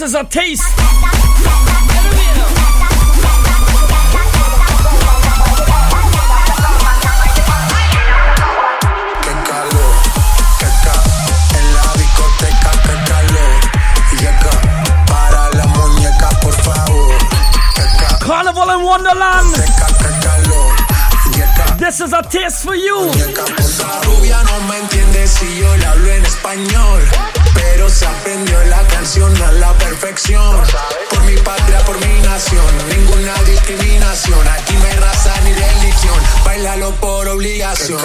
This is a taste. Carnival in Wonderland. This is a taste for you. Rubia no me entiende si yo le hablo en español, pero se aprendió la canción a la perfección. Por mi patria, por mi nación, ninguna discriminación. Aquí no hay raza ni religión, bailalo por obligación.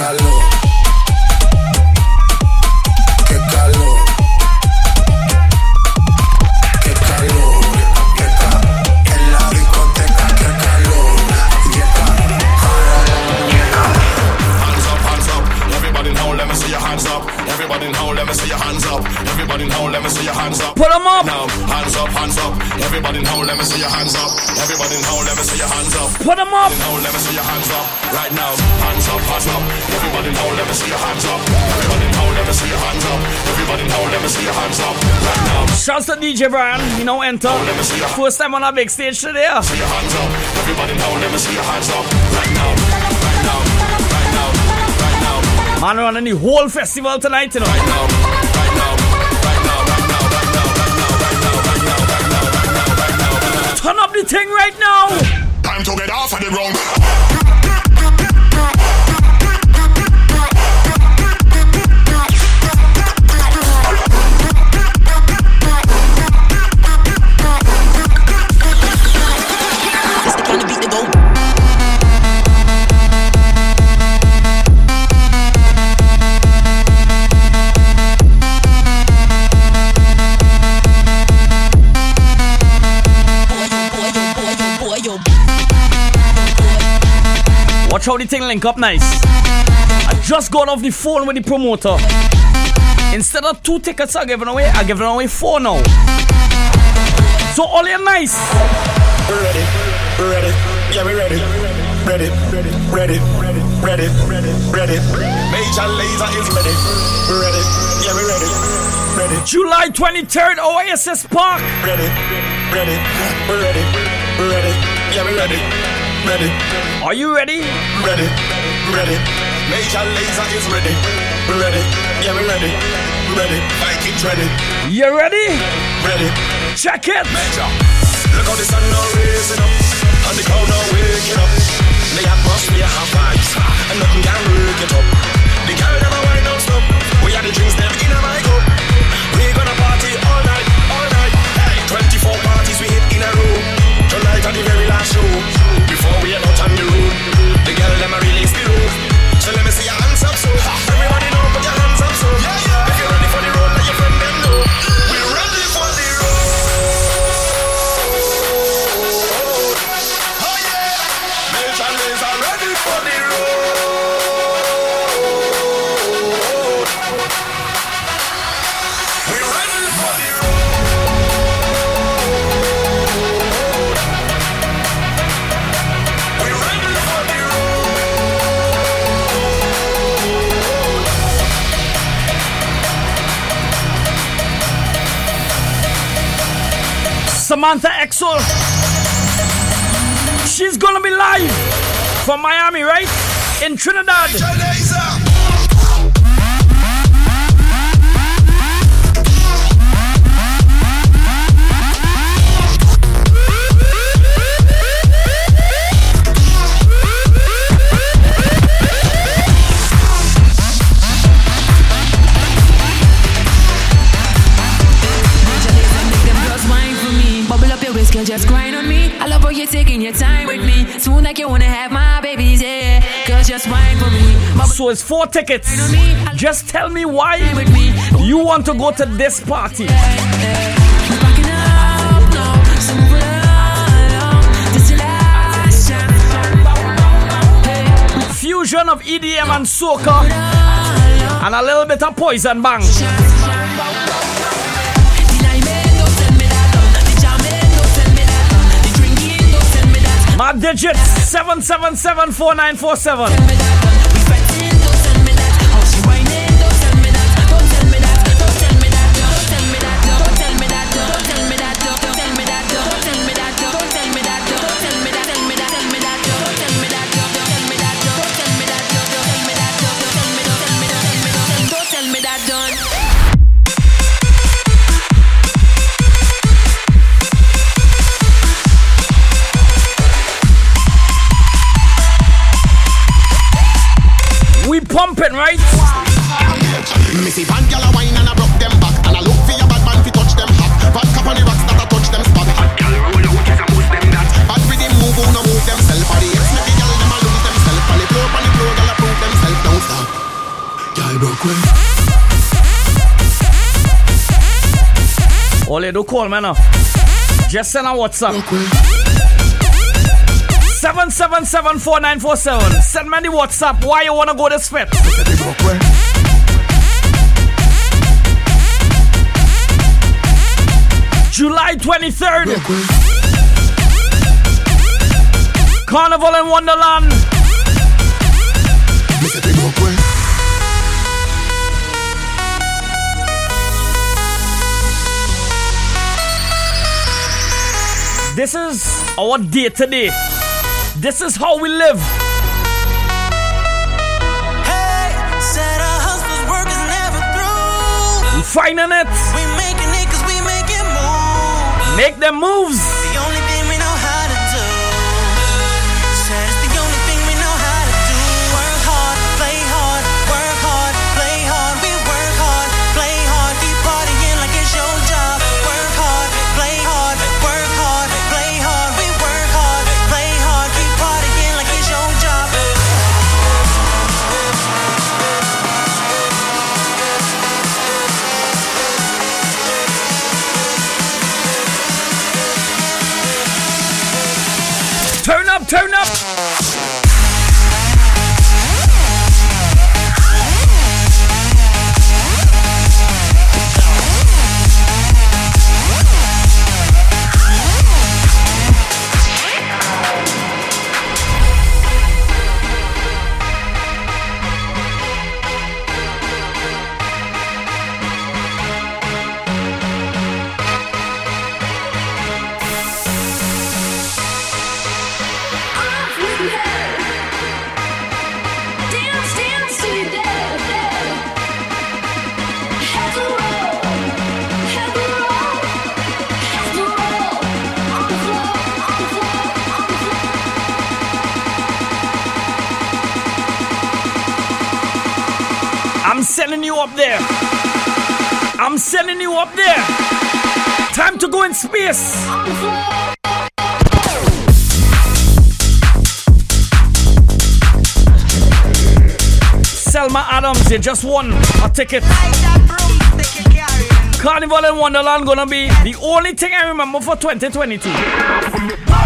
See your hands up. Everybody now, let me see your hands up. Put 'em up. Now, hands up, hands up. Everybody now, let me see your hands up. Everybody now, let me see your hands up. Put 'em up. Now, let me see your hands up. Right now, hands up, hands up. Everybody now, let me see your hands up. Everybody now, let me see your hands up. Everybody now, let me see your hands up. Right now, Shouts to DJ Brian, you know, enter. let me see your First time on a big stage today. see your hands up. Everybody now, let me see your hands up. Right now, right now, right now, right now. Man running the whole festival tonight, you know. Right now, everything right now. Time to get off of the wrong. Watch how the thing link up nice. I just got off the phone with the promoter. Instead of two tickets I giving away, I giving away four now. So all you nice. Ready, ready, yeah, we ready. Ready, ready, ready, ready, ready, ready. Major Lazer is ready. Ready, yeah, we ready. Ready, July 23rd, Oasis Park. ready, ready, we ready, we ready, yeah, we ready. Ready, Are you ready? ready, ready. Major Lazer is ready. Ready, yeah, we ready. Ready, Vikings ready. You ready? Ready. Check it. Major. Look how the sun now raising up And the crowd now Samantha Exel. She's gonna be live from Miami, right? In Trinidad. Just grind on me. I love how you're taking your time with me. Soon like you wanna have my babies, yeah. Girl, just wine for me. Bubble So it's four tickets. Just tell me why with me. you want to go to this party. Backing up, no. So move it along. This your last chance. Fusion of EDM and soca and a little bit of poison bang. My digits 7774947. Jumping, right? Missy Van gyal a wine and a broke them back. And I look for your bad man fi touch them hot. Bad cap on the rocks that a touch them spot. Hot gyal roll out yes a boost them that. Bad rhythm move who no move themself For the ex make the gyal them a lose themself. On the floor, on the floor, gyal a prove themself. Don't stop. Gyal broke way Ole, do call me now. Just send a WhatsApp. Broke way 7774947. Send me the WhatsApp why you wanna go this fit. July 23rd. Carnival in Wonderland. This is our day today. This is how we live. Hey, said our work is never through. We finding it. We making it cause we making moves. Make them moves. Turn up, sending you up there. I'm sending you up there. Time to go in space. Selma Adams, you just won a ticket. Carnival in Wonderland gonna be the only thing I remember for 2022.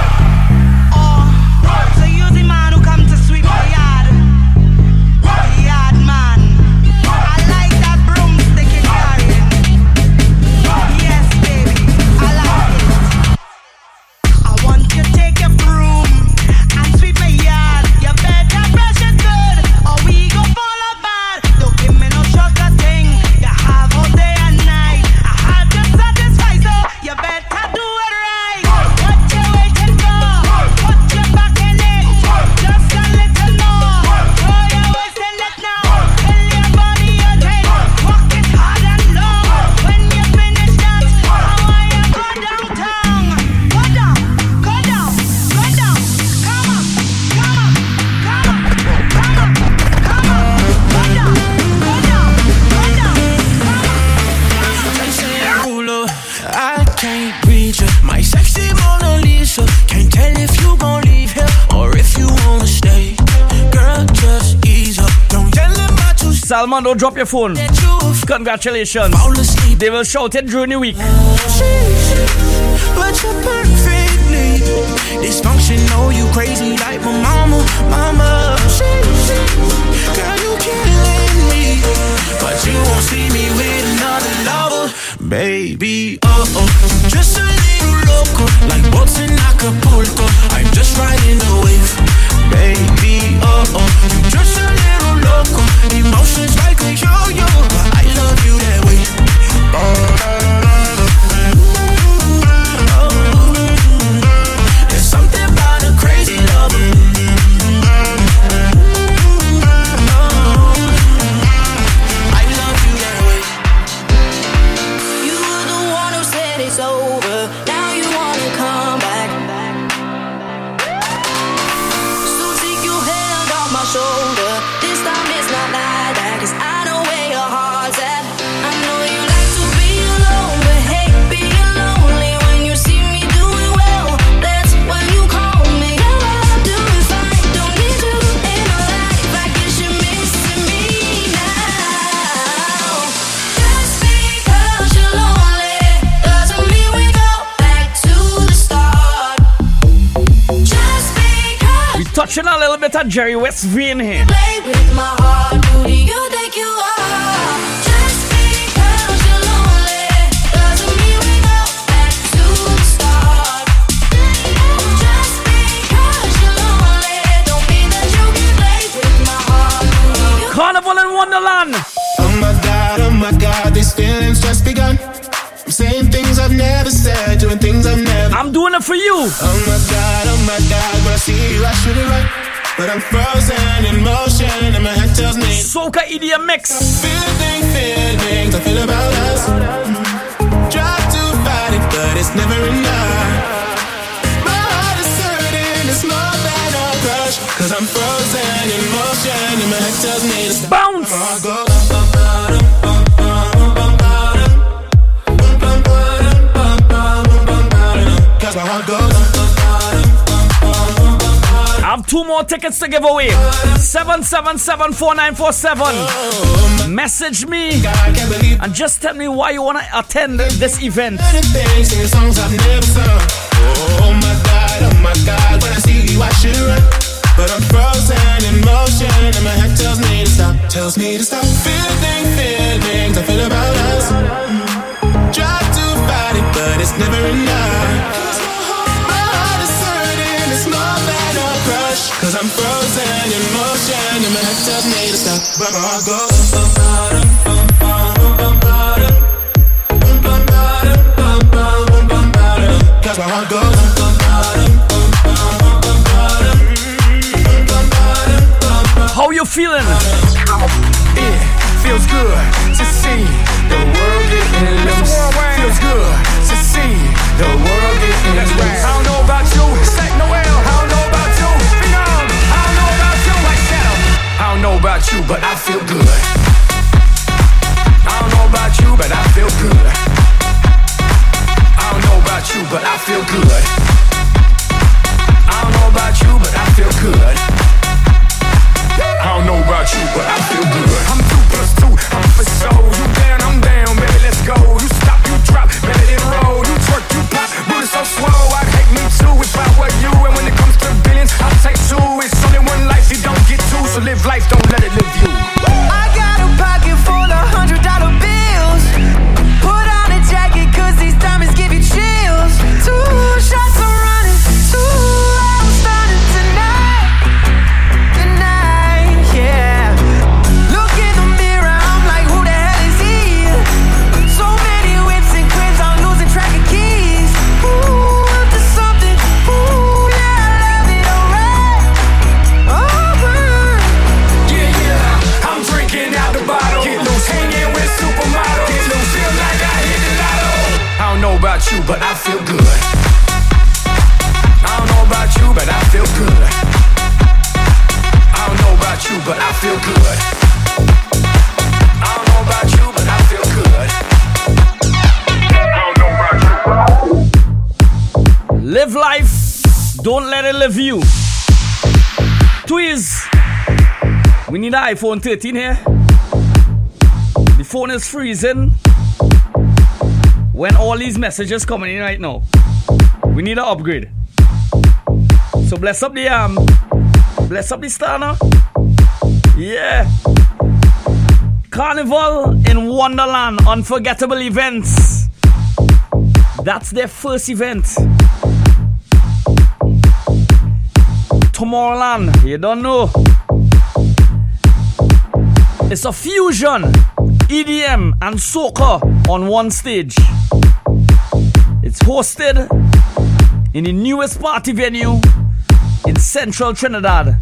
Salman, don't drop your phone. Congratulations. They will shout it during the week. But you're dysfunctional. You crazy like my mama, mama. Girl, you killing me, but you won't see me with another lover, baby. Oh oh, just a little loco, like boats in Acapulco. I'm just riding the wave, baby. Oh oh, you just a little loco, emotions like a yo-yo, but I love you that way. There's my heart. Who do you Carnival in Wonderland. Oh my god, oh my god, these feelings just begun. I'm saying things I've never said, doing things I've never. I'm doing it for you. Oh my god, oh my god, when I see you, I shoot it right. But I'm frozen in motion, and my head tells me. Soca EDM mix. Feeling, feelings I feel about us. Try to fight it, but it's never enough. My heart is hurting, it's more than a crush. Cause I'm frozen in motion, and my head tells me to stop. Bounce. Two more tickets to give away. 7774947. Message me and just tell me why you want to attend this event. Oh my god, oh my god, when I see you I should run. But I'm frozen in motion and my head tells me to stop, tells me to stop. Feeling feelings I feel about us. Try to fight it, but it's never enough. Cause I'm frozen in motion and my head tells me to stop. But my heart goes. bum, bum, bum. Cause my heart goes How you feeling? It feels good to see the world getting loose. Feels good to see the world getting loose. I don't know about you, don't know about you, but I feel good. I don't know about you, but I feel good. I don't know about you, but I feel good. I don't know about you, but I feel good. I don't know about you, but I feel good. I'm two plus two, I'm for show. You Live life, don't let it live you. Live life, don't let it live you. Tweez, we need an iPhone 13 here. The phone is freezing. When all these messages coming in right now, we need an upgrade. So bless up the um, bless up the star now. Yeah. Carnival in Wonderland, unforgettable events. That's their first event. Tomorrowland, you don't know. It's a fusion, EDM and soca on one stage. It's hosted in the newest party venue in central Trinidad.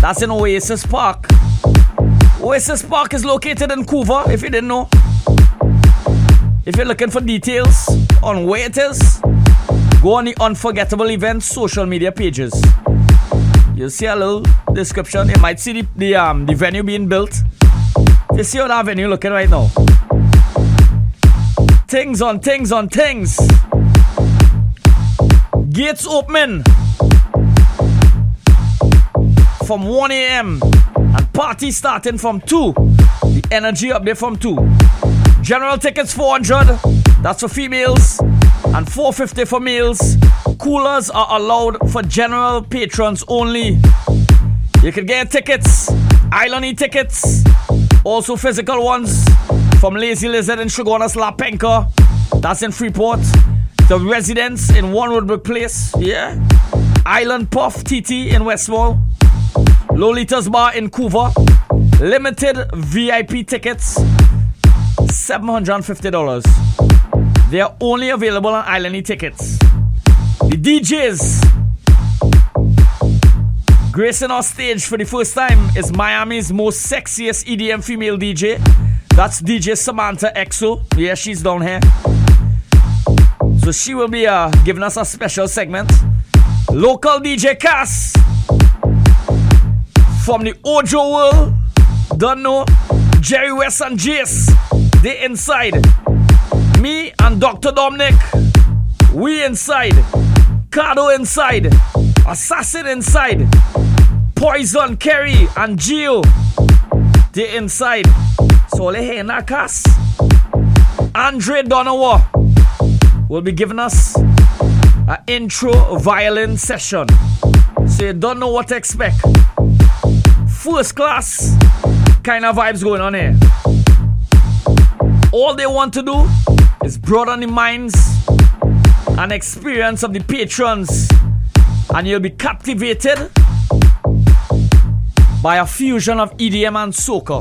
That's in Oasis Park. Oasis Park is located in Couva, if you didn't know. If you're looking for details on where it is, go on the Unforgettable Events social media pages. You'll see a little description. You might see the, the um the venue being built. You see how that venue looking right now. Things on things on things. Gates opening from 1 a.m. and party starting from 2. The energy up there from 2. General tickets 400. That's for females. And 450 for males. Coolers are allowed for general patrons only. You can get tickets, Island E tickets, also physical ones from Lazy Lizard and Sugarnas La Penca. That's in Freeport. The residence in One Woodbrook Place. Yeah. Island Puff TT in Westmall. Lolita's Bar in Couva. Limited VIP tickets. $750. They are only available on Island E tickets. The DJs gracing our stage for the first time is Miami's most sexiest EDM female DJ. That's DJ Samantha Exo. Yeah, she's down here. So she will be uh, giving us a special segment. Local DJ Cass from the Ojo world. Don't know. Jerry West and Jace. They inside. Me and Dr. Dominic. We inside. Cardo inside. Assassin inside. Poison, Kerry, and Geo. They inside. So le hey na Cass. Andre Donowa will be giving us an intro violin session. So you don't know what to expect. First class kind of vibes going on here. All they want to do is broaden the minds and experience of the patrons, and you'll be captivated by a fusion of EDM and soca.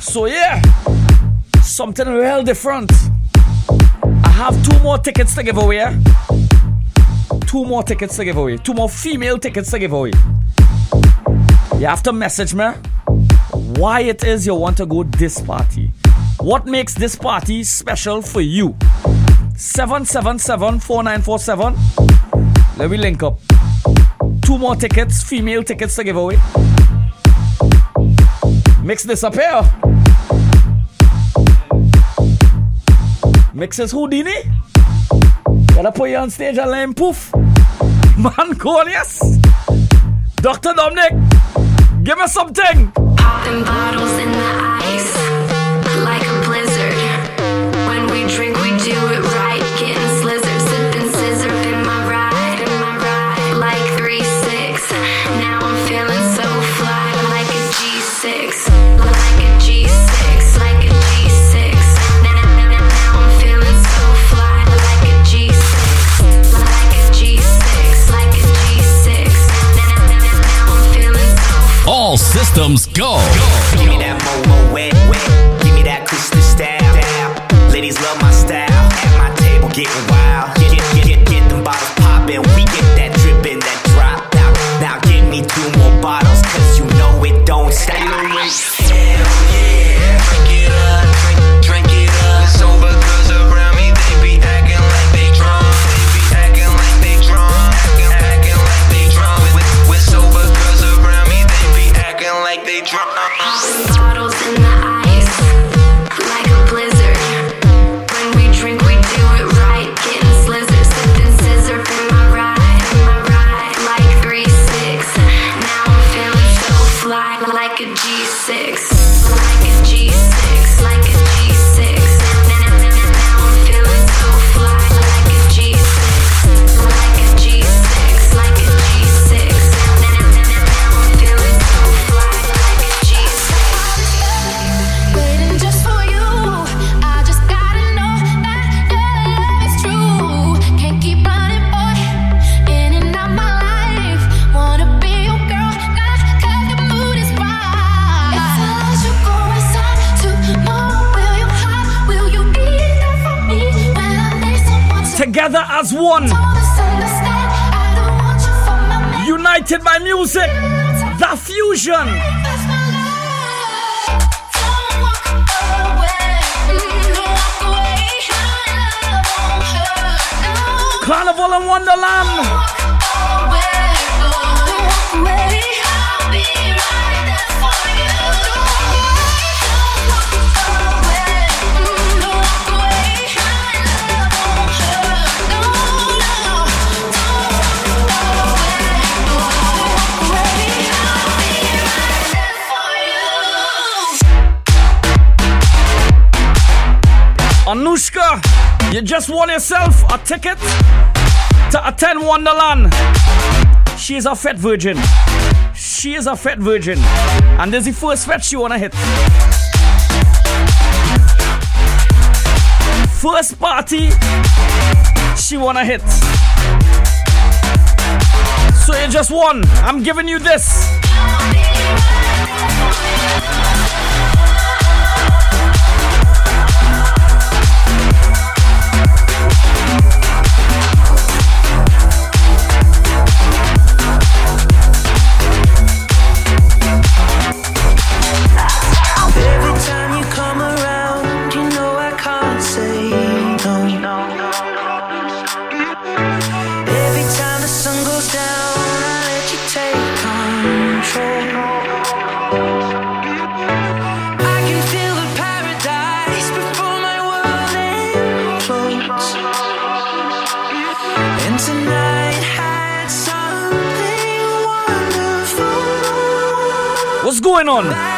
So yeah, something real different. I have two more tickets to give away. Two more tickets to give away. Two more female tickets to give away. You have to message me why it is you want to go this party. What makes this party special for you? 777-4947. Let me link up. Two more tickets, female tickets to give away. Mix this up here. Mixes Houdini. Gotta put you on stage and let him poof. Man, on, yes. Dr. Dominic, give me something. Systems go. Give me that wet, wet. Give me that crystal style. Ladies love my style. At my table getting wild. Together as one, understand? I don't want you for my man. united by music, the fusion. That's my life. Anushka, you just won yourself a ticket to attend Wonderland. She is a fat virgin. She is a fat virgin. And this is the first fat she wanna hit. First party she wanna hit. So you just won. I'm giving you this. going on?